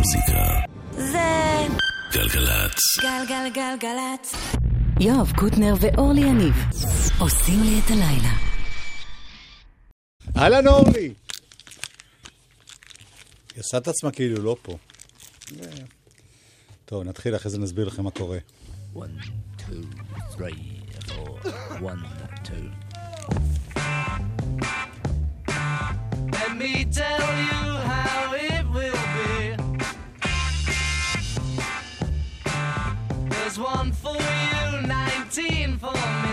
המוזיקה. זה גלגלצ. גלגלגלגלצ. יואב קוטנר ואורלי יניב עושים לי את הלילה. אהלן אורלי! היא עושה את עצמה כאילו לא פה. טוב, נתחיל, אחרי זה נסביר לכם מה קורה. Let me tell you one for you, 19 for me.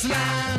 smile.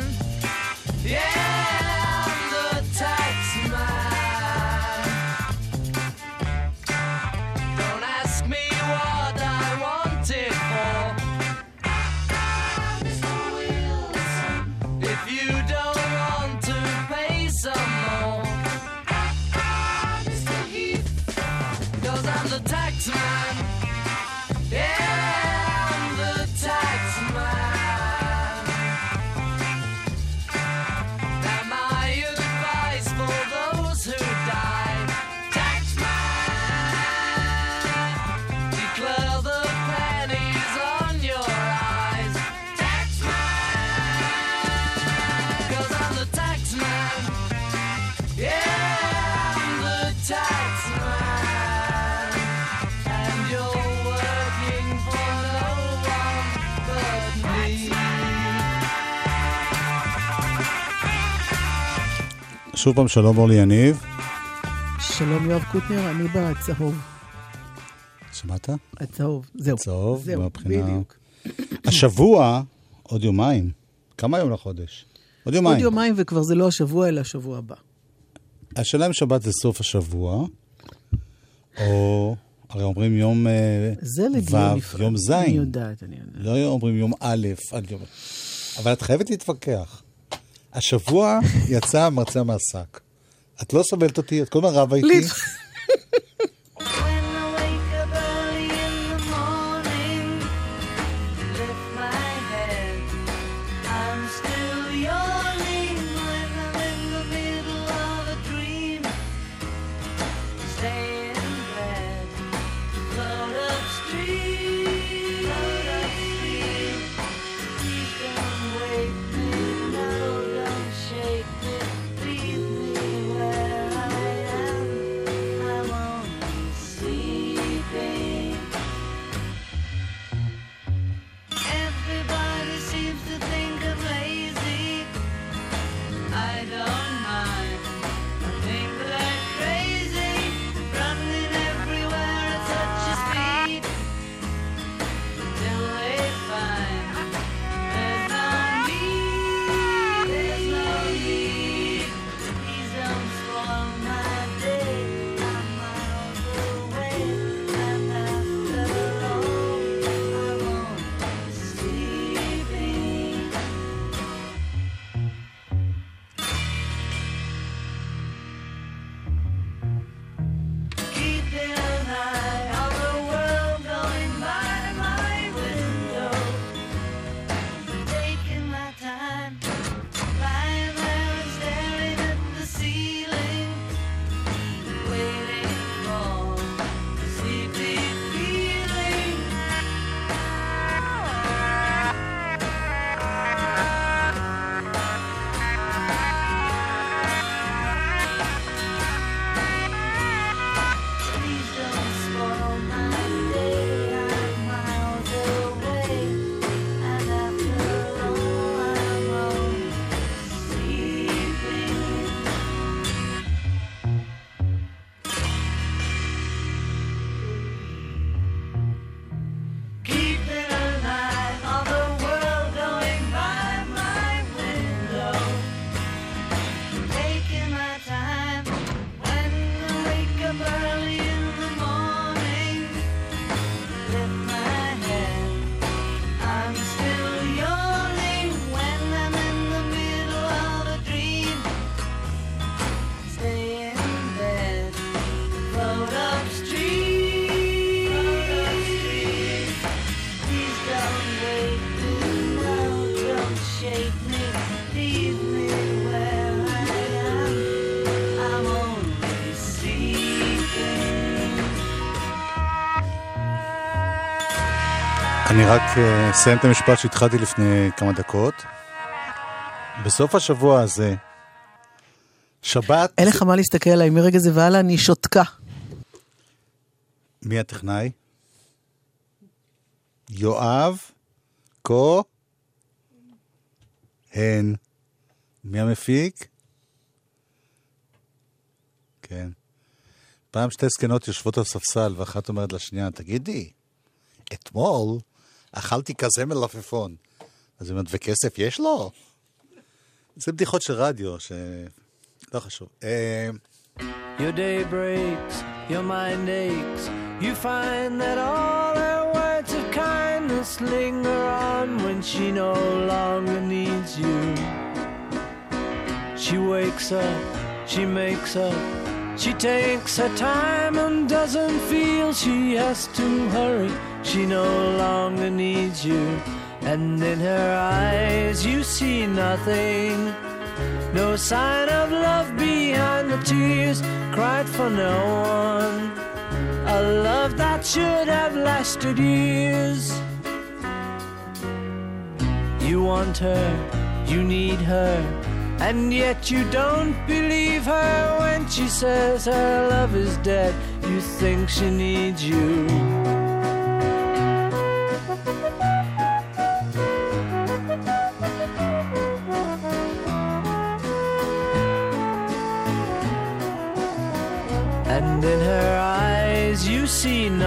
שוב פעם, שלום אורלי יניב. שלום יואב קוטנר, אני בצהוב. שמעת? הצהוב, זהו. צהוב, זהו, מהבחינה- בדיוק. השבוע, עוד יומיים. כמה יום לחודש? עוד יומיים. עוד יומיים וכבר זה לא השבוע, אלא השבוע הבא. השאלה אם שבת זה סוף השבוע, או... הרי אומרים יום אה, זה לדיון ו', נפרד. יום ז'. אני יודעת, אני יודעת. לא אומרים יום א', עד יום... אבל את חייבת להתווכח. השבוע יצא מרצה מהשק. את לא סובלת אותי, את כל הזמן רבה איתי. אני רק אה, אסיים את המשפט שהתחלתי לפני כמה דקות. בסוף השבוע הזה, שבת, אין לך מה להסתכל עליי, מרגע זה והלאה אני שותקה. מי הטכנאי? יואב כה הן. מי המפיק? כן. פעם שתי זקנות יושבות על ספסל ואחת אומרת לשנייה, תגידי, אתמול אכלתי כזה מלפפון. אז היא אומרת, וכסף יש לו? זה בדיחות של רדיו, ש... לא חשוב. אה, Your day breaks, your mind aches. You find that all her words of kindness linger on when she no longer needs you. She wakes up, she makes up, she takes her time and doesn't feel she has to hurry. She no longer needs you. And in her eyes, you see nothing. No sign of love behind the tears cried for no one. A love that should have lasted years. You want her, you need her, and yet you don't believe her when she says her love is dead. You think she needs you.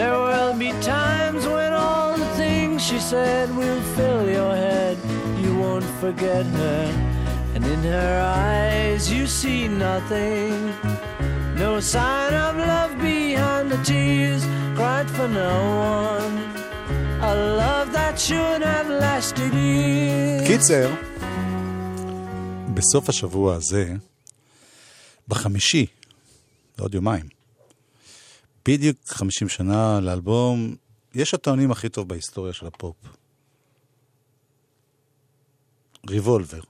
There will be times when all the things she said will fill your head. You won't forget her, and in her eyes you see nothing. No sign of love behind the tears cried for no one. A love that should have lasted years. קיצר, בסוף השבוע הזה, בחמישי, לעוד יומיים, בדיוק 50 שנה לאלבום, יש הטוענים הכי טוב בהיסטוריה של הפופ. ריבולבר.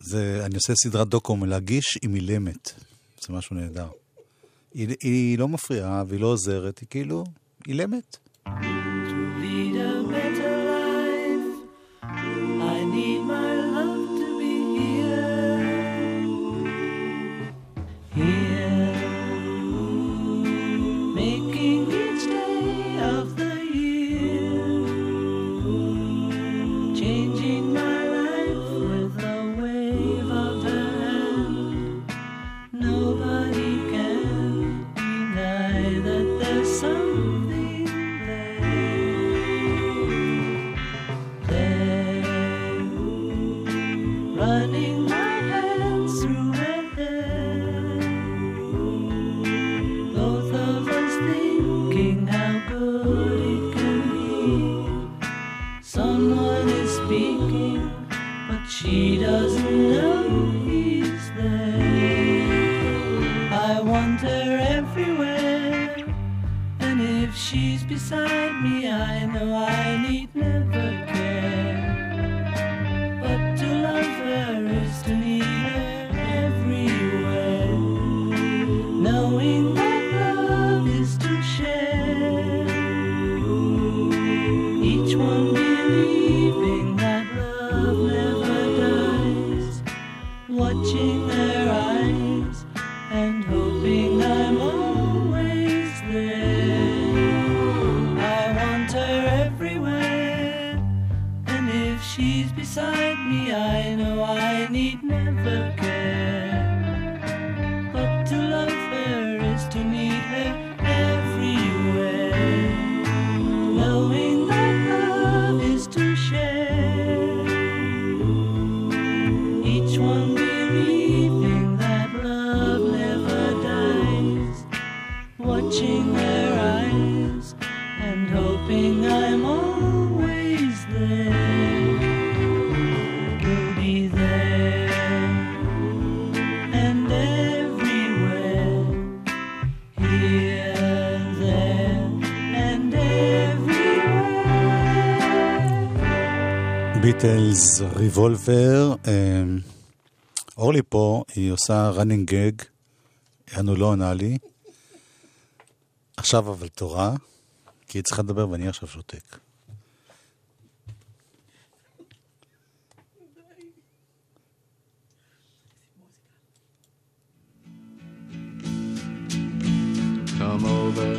זה, אני עושה סדרת דוקו מלהגיש עם אילמת. זה משהו נהדר. היא, היא לא מפריעה והיא לא עוזרת, היא כאילו אילמת. אז ריבולבר, אמ, אורלי פה, היא עושה running gag, יענו לא עונה לי. עכשיו אבל תורה, כי היא צריכה לדבר ואני עכשיו שותק. Come over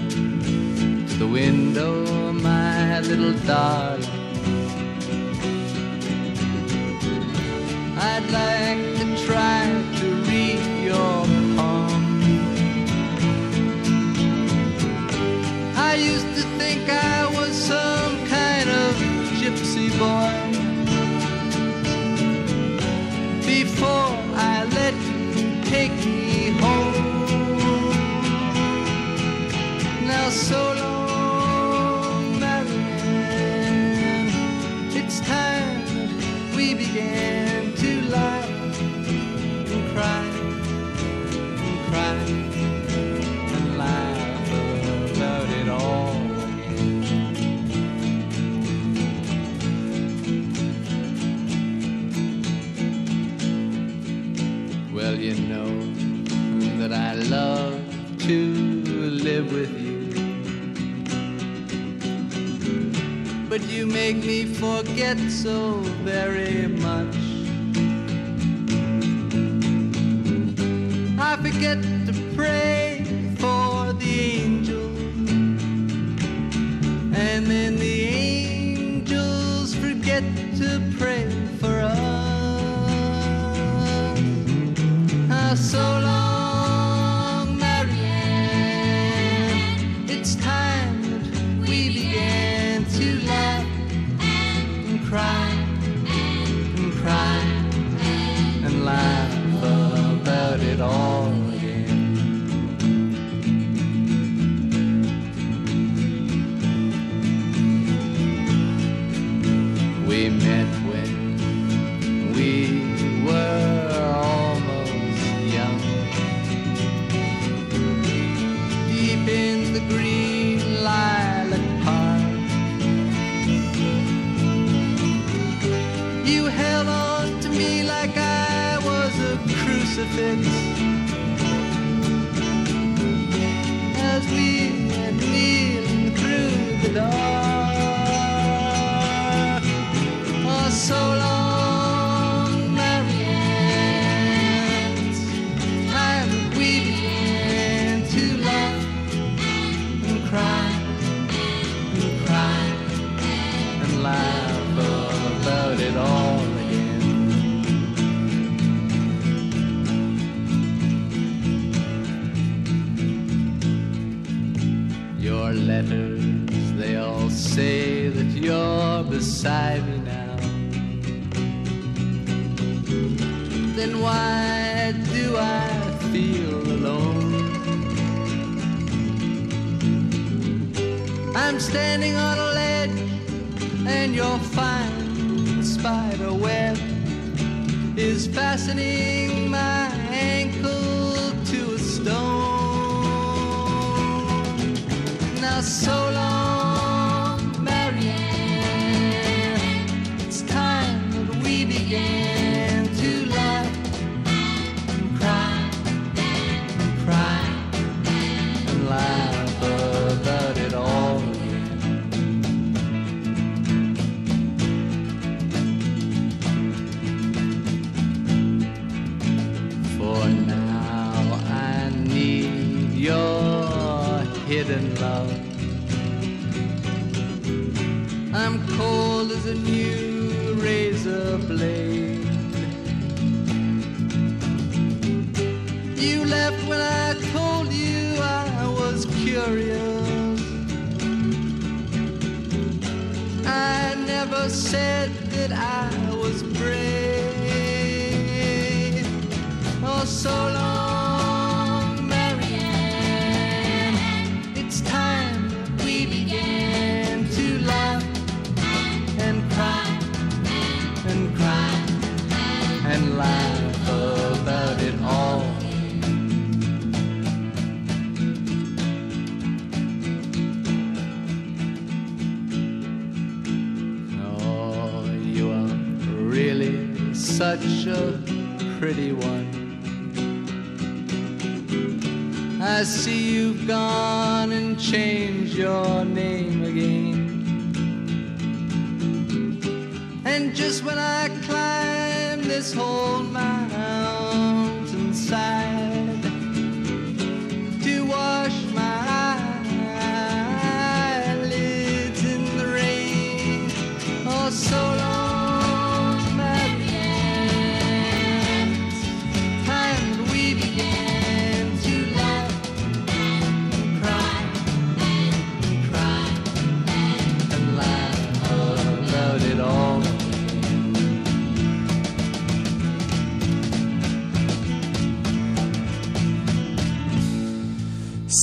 to the window, my little darling. forget so very much.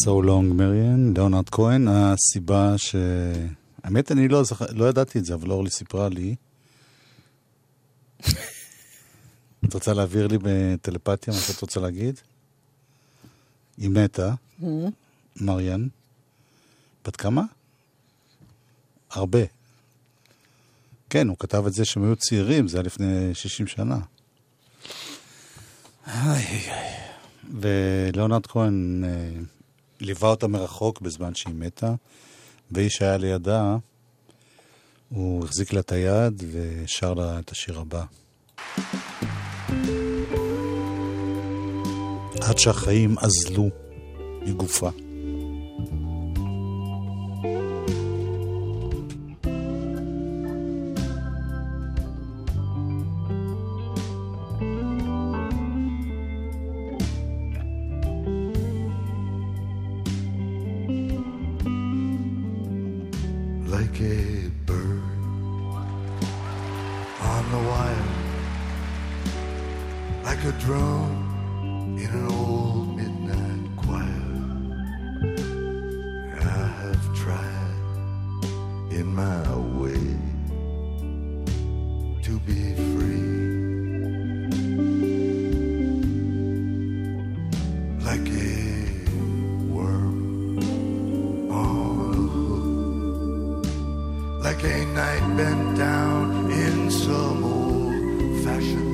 So long, מריאן, ליאונרד כהן, הסיבה ש... האמת, אני לא, זכ... לא ידעתי את זה, אבל אורלי סיפרה לי. את רוצה להעביר לי בטלפתיה מה שאת רוצה להגיד? היא מתה, מריאן. בת כמה? הרבה. כן, הוא כתב את זה שהם היו צעירים, זה היה לפני 60 שנה. איי, איי. ולאונרד כהן אה, ליווה אותה מרחוק בזמן שהיא מתה, ואיש שהיה לידה, הוא החזיק לה את היד ושר לה את השיר הבא. עד שהחיים אזלו מגופה. A knight bent down in some old fashioned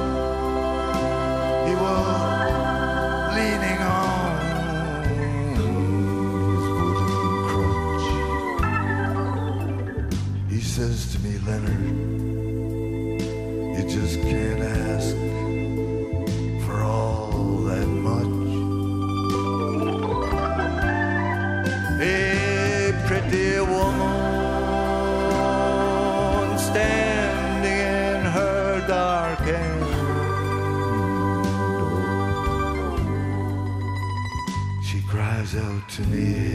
to me,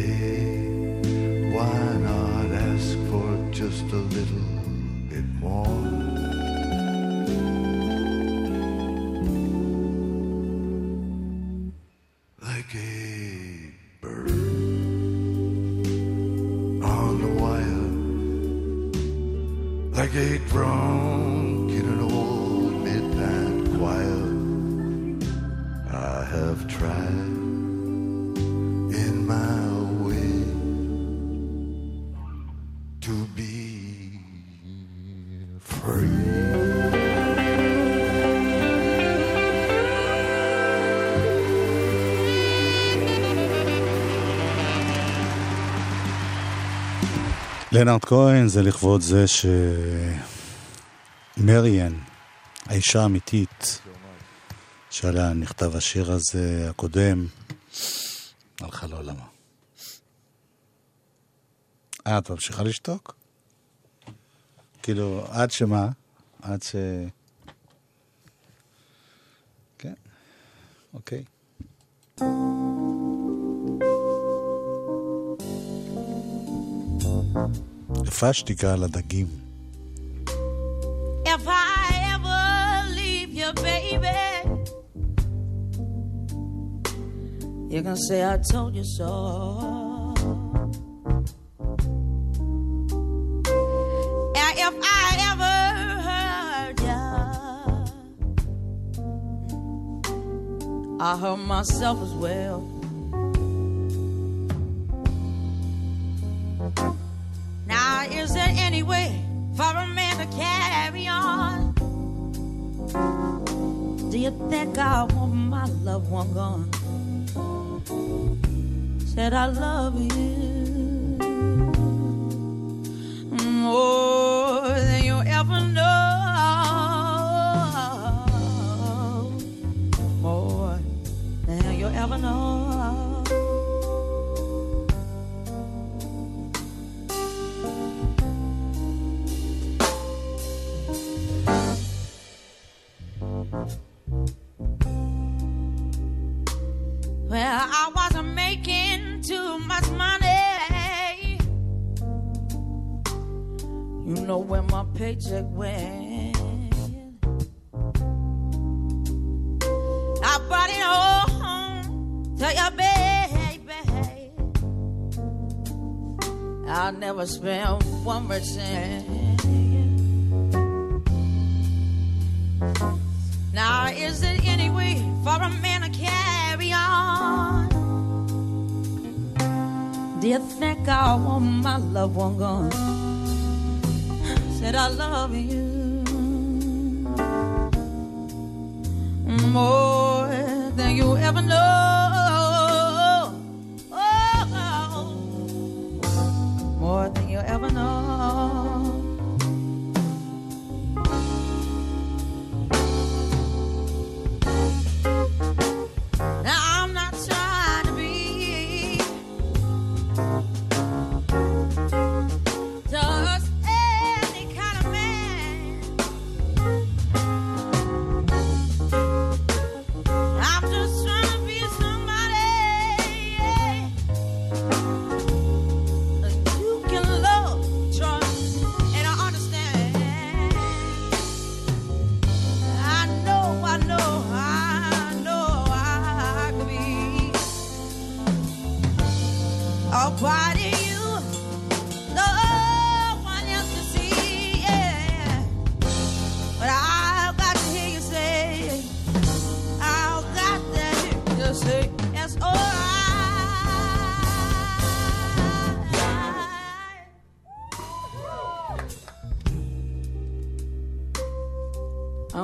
לנארד כהן זה לכבוד זה שמריאן, האישה האמיתית, שעליה נכתב השיר הזה הקודם, הלכה לעולמה. אה, את ממשיכה לשתוק? כאילו, עד שמה? עד ש... כן, אוקיי. יפה השתיקה על הדגים. If I ever leave you, baby, you can say I told you so. And if I ever hurt you, I hurt myself as well. Is there any way for a man to carry on? Do you think I want my loved one gone? Said I love you more than you ever know, more than you ever know. I wasn't making too much money. You know where my paycheck went. I brought it all home to your baby. I'll never spend one more cent. Now, is it any way for a man to on? Do you think I want my loved one gone? Said I love you more than you ever know.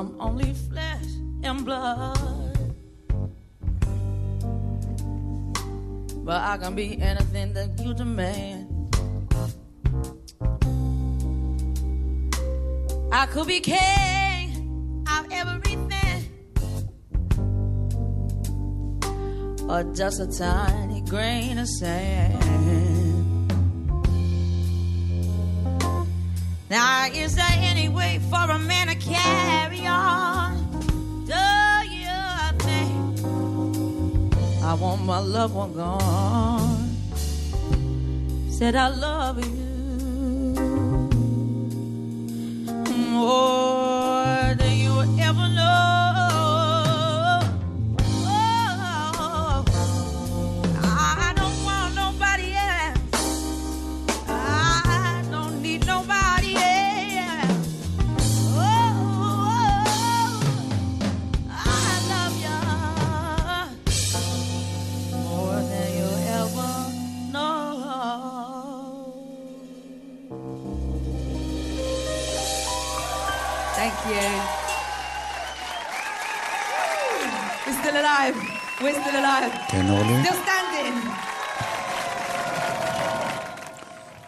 I'm only flesh and blood. But I can be anything that you demand. I could be king of everything. Or just a tiny grain of sand. Now, is there any way for a man to carry on? Do you think I want my loved one gone? Said I love you more We're still alive. כן, אורלי? Still standing.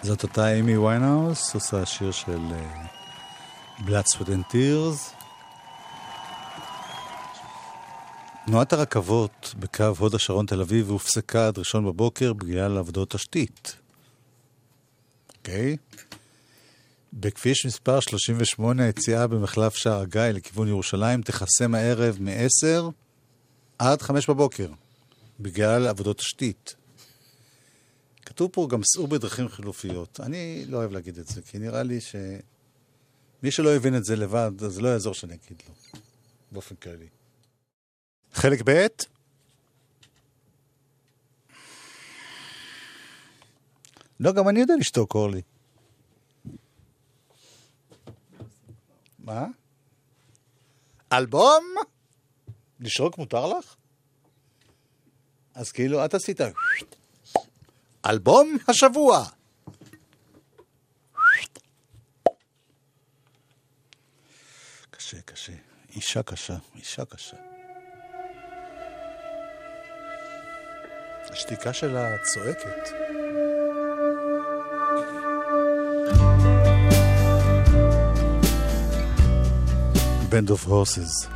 זאת אותה איימי ויינהאוס, עושה שיר של Sweat and Tears. תנועת הרכבות בקו הוד השרון תל אביב הופסקה עד ראשון בבוקר בגלל עבודות תשתית. אוקיי? בכביש מספר 38 היציאה במחלף שער הגיא לכיוון ירושלים תיחסם הערב מ-10 עד 5 בבוקר, בגלל עבודות תשתית. כתוב פה גם סעו בדרכים חלופיות. אני לא אוהב להגיד את זה, כי נראה לי שמי שלא הבין את זה לבד, אז לא יעזור שאני אגיד לו, באופן כללי. חלק ב' לא, גם אני יודע לשתוק, אורלי. מה? אלבום? לשרוק מותר לך? אז כאילו, את עשית... אלבום השבוע. קשה, קשה. אישה קשה, אישה קשה. השתיקה שלה צועקת. Band of Horses.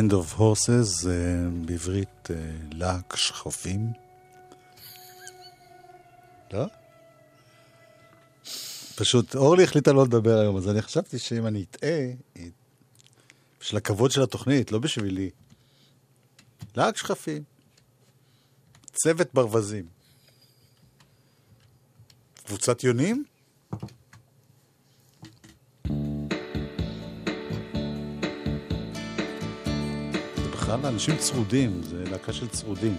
Band of Horses, אה, בעברית אה, להק שכפים. לא? פשוט, אורלי החליטה לא לדבר היום, אז אני חשבתי שאם אני אטעה, בשביל הכבוד של התוכנית, לא בשבילי. להק שכפים. צוות ברווזים. קבוצת יונים? בכלל אנשים צרודים, זה להקה של צרודים.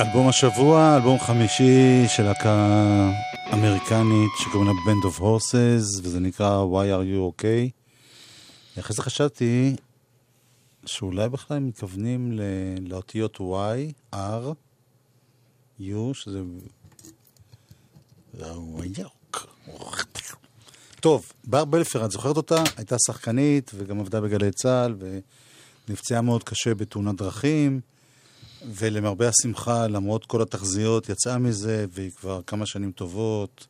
אלבום השבוע, אלבום חמישי של להקה אמריקנית שקוראים לה Band of Horses, וזה נקרא Why are you okay? אחרי זה חשבתי שאולי בכלל הם מתכוונים לאותיות Y, R, U, שזה... טוב, בר בלפר, את זוכרת אותה? הייתה שחקנית וגם עבדה בגלי צה"ל ונפצעה מאוד קשה בתאונת דרכים. ולמרבה השמחה, למרות כל התחזיות, יצאה מזה, והיא כבר כמה שנים טובות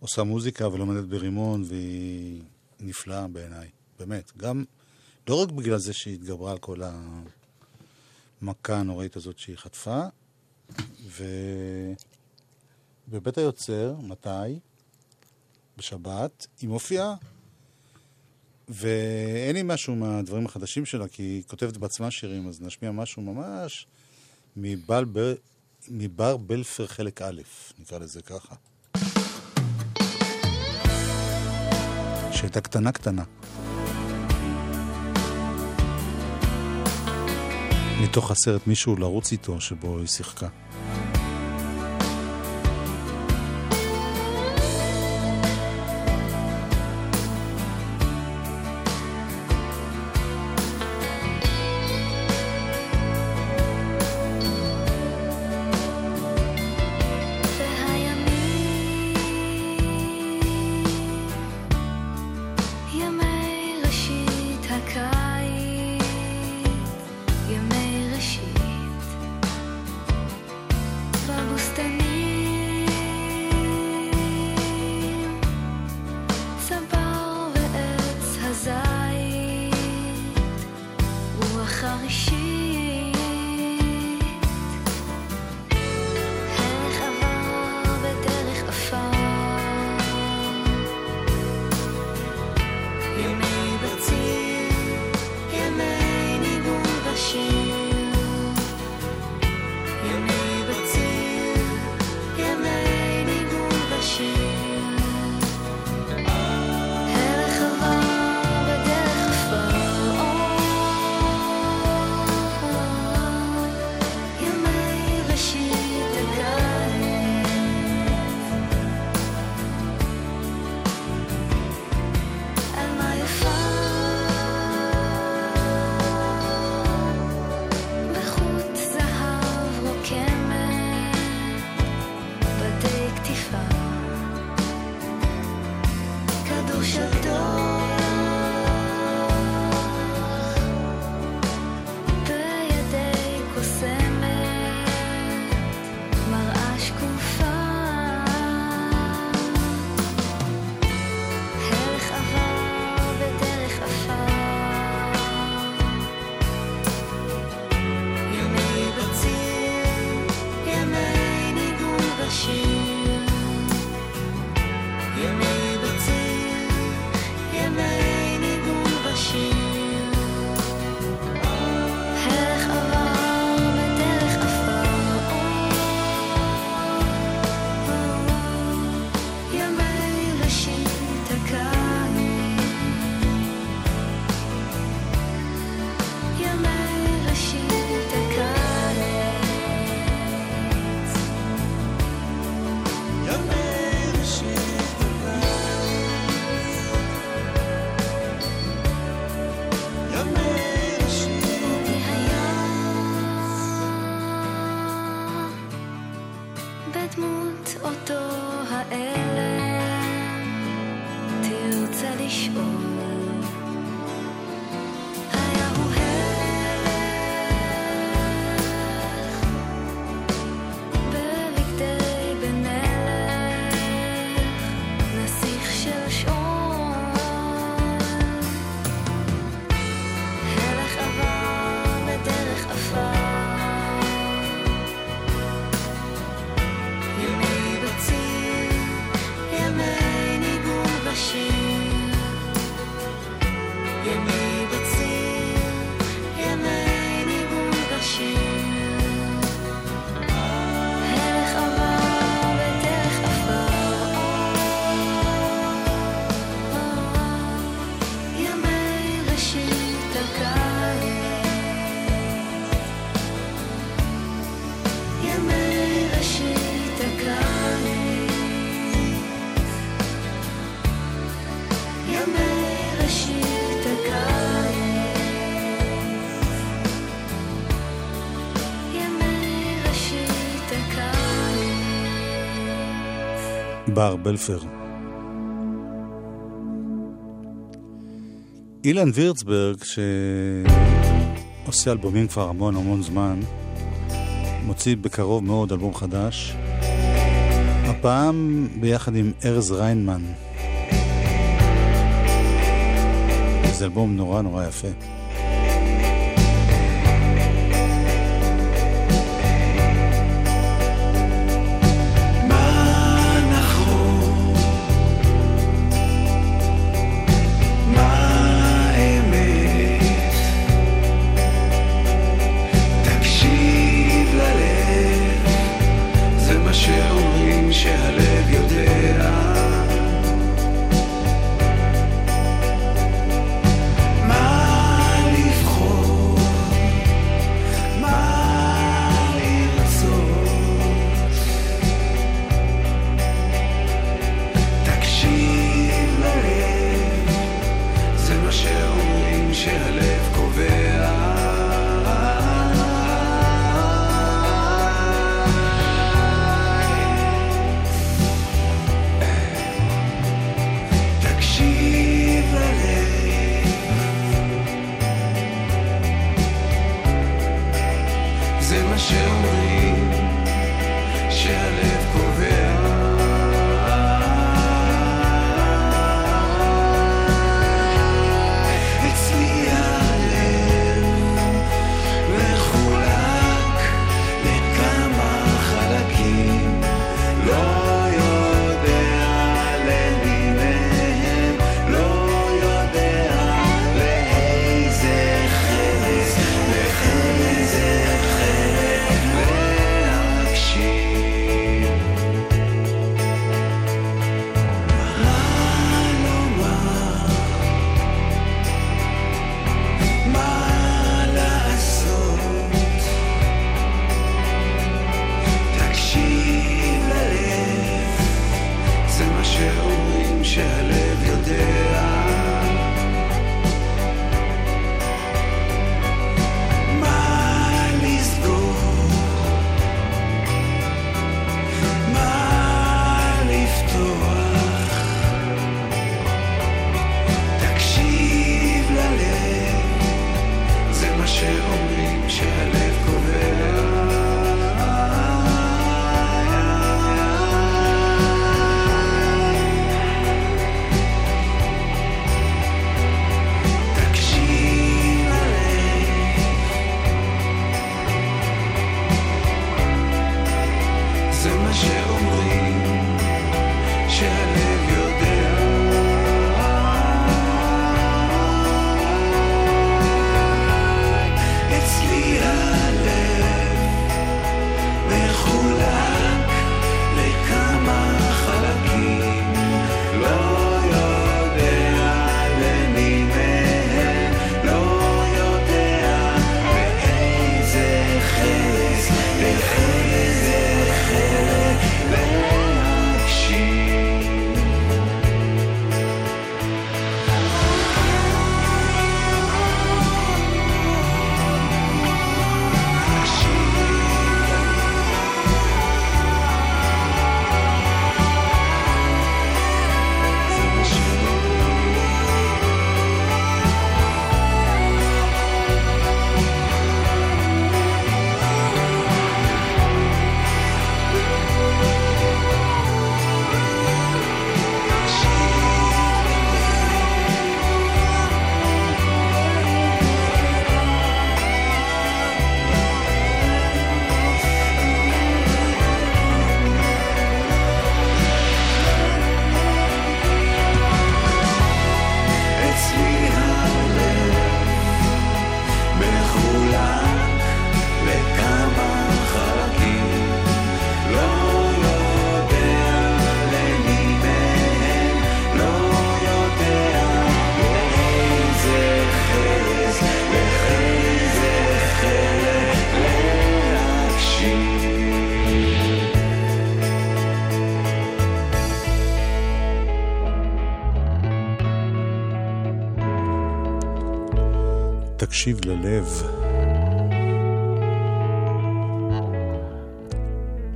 עושה מוזיקה ולומדת ברימון, והיא נפלאה בעיניי, באמת. גם, לא רק בגלל זה שהיא התגברה על כל המכה הנוראית הזאת שהיא חטפה, ובבית היוצר, מתי? בשבת, היא מופיעה. ואין לי משהו מהדברים החדשים שלה, כי היא כותבת בעצמה שירים, אז נשמיע משהו ממש מבל. מבר בלפר חלק א', נקרא לזה ככה. שהייתה קטנה קטנה. מתוך הסרט מישהו לרוץ איתו, שבו היא שיחקה. בר בלפר. אילן וירצברג, שעושה אלבומים כבר המון המון זמן, מוציא בקרוב מאוד אלבום חדש, הפעם ביחד עם ארז ריינמן. זה אלבום נורא נורא יפה.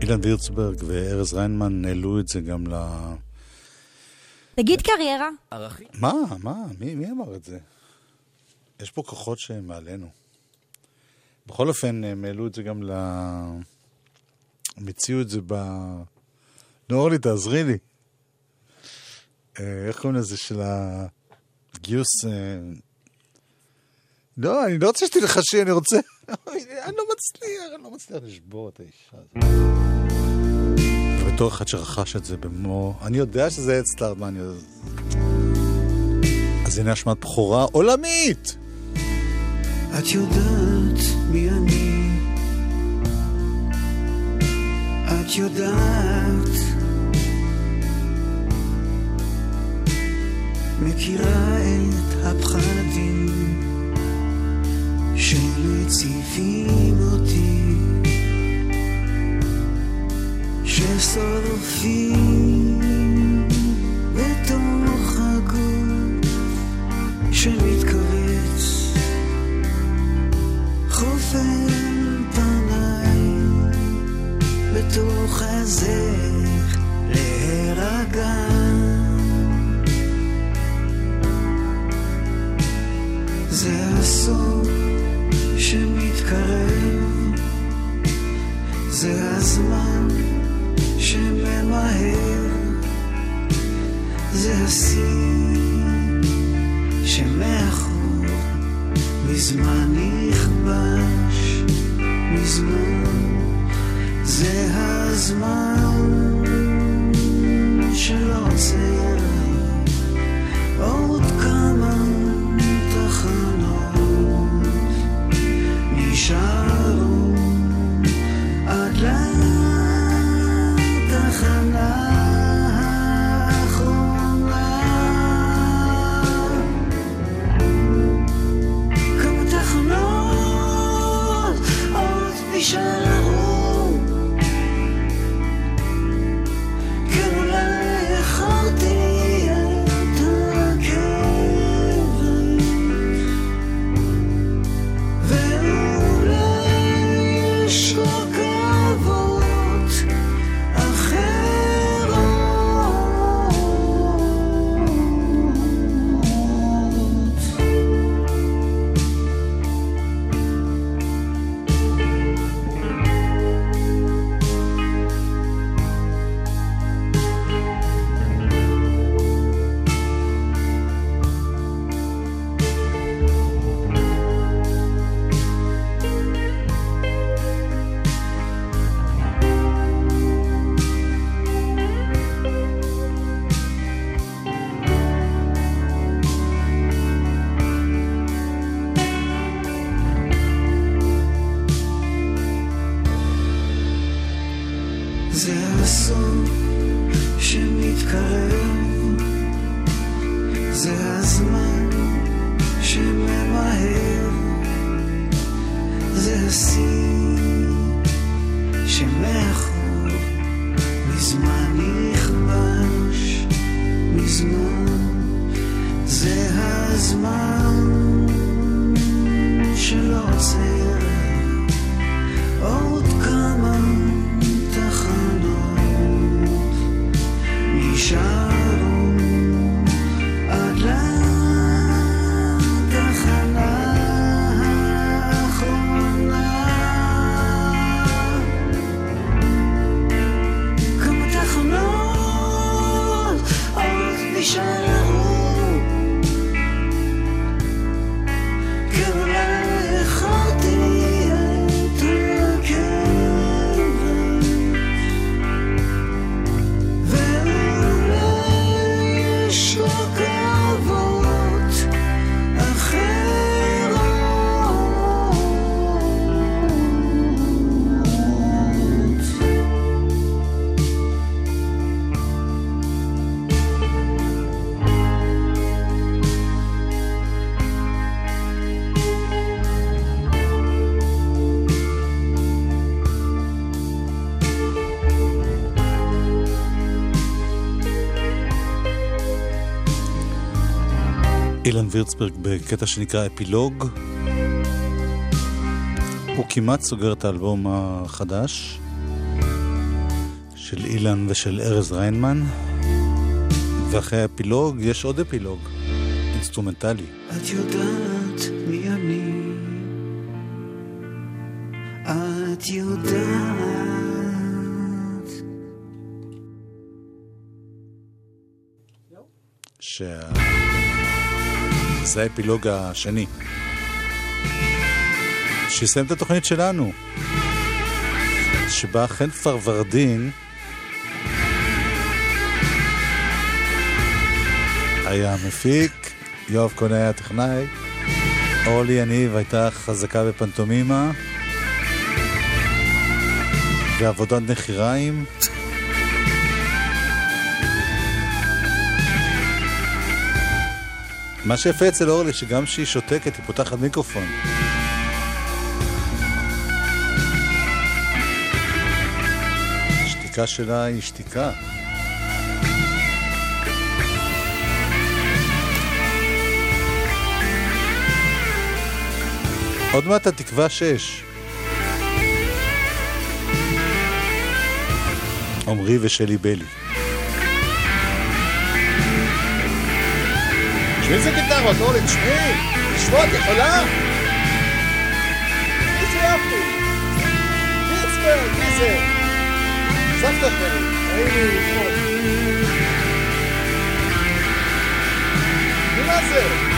אילן וירצברג וארז ריינמן העלו את זה גם ל... תגיד קריירה. ערכים. מה? מה? מי, מי אמר את זה? יש פה כוחות שהם מעלינו. בכל אופן, הם העלו את זה גם ל... הם הציעו את זה ב... נו, אורלי, תעזרי לי. אה, איך קוראים לזה של הגיוס... אה, לא, אני לא רוצה שתלחשי, אני רוצה... אני לא מצליח, אני לא מצליח לשבור את האישה הזאת. ובתור אחד שרכש את זה במו... אני יודע שזה אדסטארט, מה אני יודע... אז הנה אשמת בכורה עולמית! את יודעת מי אני, את יודעת, מכירה את הפחדים שמציפים אותי, ששורפים בתוך הגוף שמתכווץ. חופן פניי בתוך הזך להירגע זה הסוף שמתקרב זה הזמן שממהר. זה הזמן שלא עוצר השיא שמאחור זה הזמן שלא עוצר וירצברג בקטע שנקרא אפילוג. הוא כמעט סוגר את האלבום החדש. של אילן ושל ארז ריינמן. ואחרי האפילוג יש עוד אפילוג, אינסטרומנטלי. את יודעת מי אני, את יודעת. שה... זה האפילוג השני. שיסיים את התוכנית שלנו, שבה חן פרוורדין היה המפיק, יואב כהן היה הטכנאי, אורלי יניב הייתה חזקה בפנטומימה, ועבודת נחיריים. מה שיפה אצל אורלי, שגם כשהיא שותקת, היא פותחת מיקרופון. השתיקה שלה היא שתיקה. עוד מעט התקווה שש. עמרי ושלי בלי. איזה גיטרות, אורלי, תשמעי! לשמוע, את יכולה? איזה יופי! פיטסברג, מי זה? סבתא שלי, היינו לפחות. מה זה?